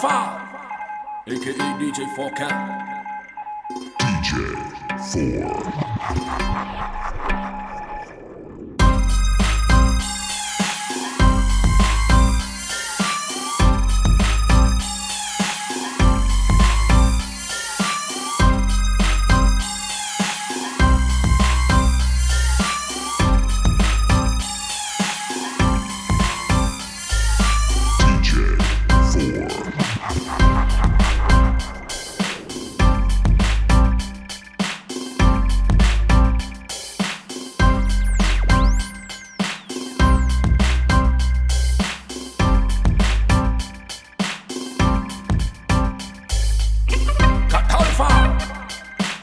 Alpha, aka DJ 4Cat. DJ 4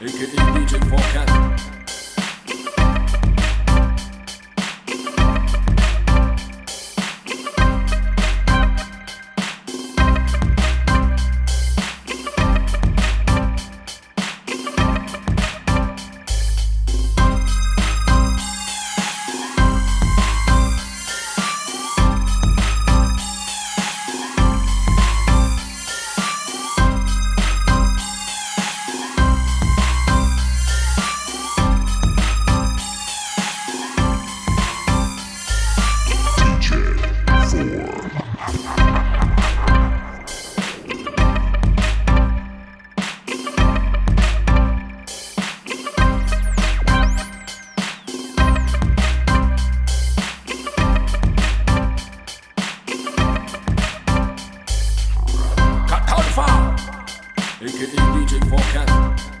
Blicke DJ Meeting aka DJ Forecast.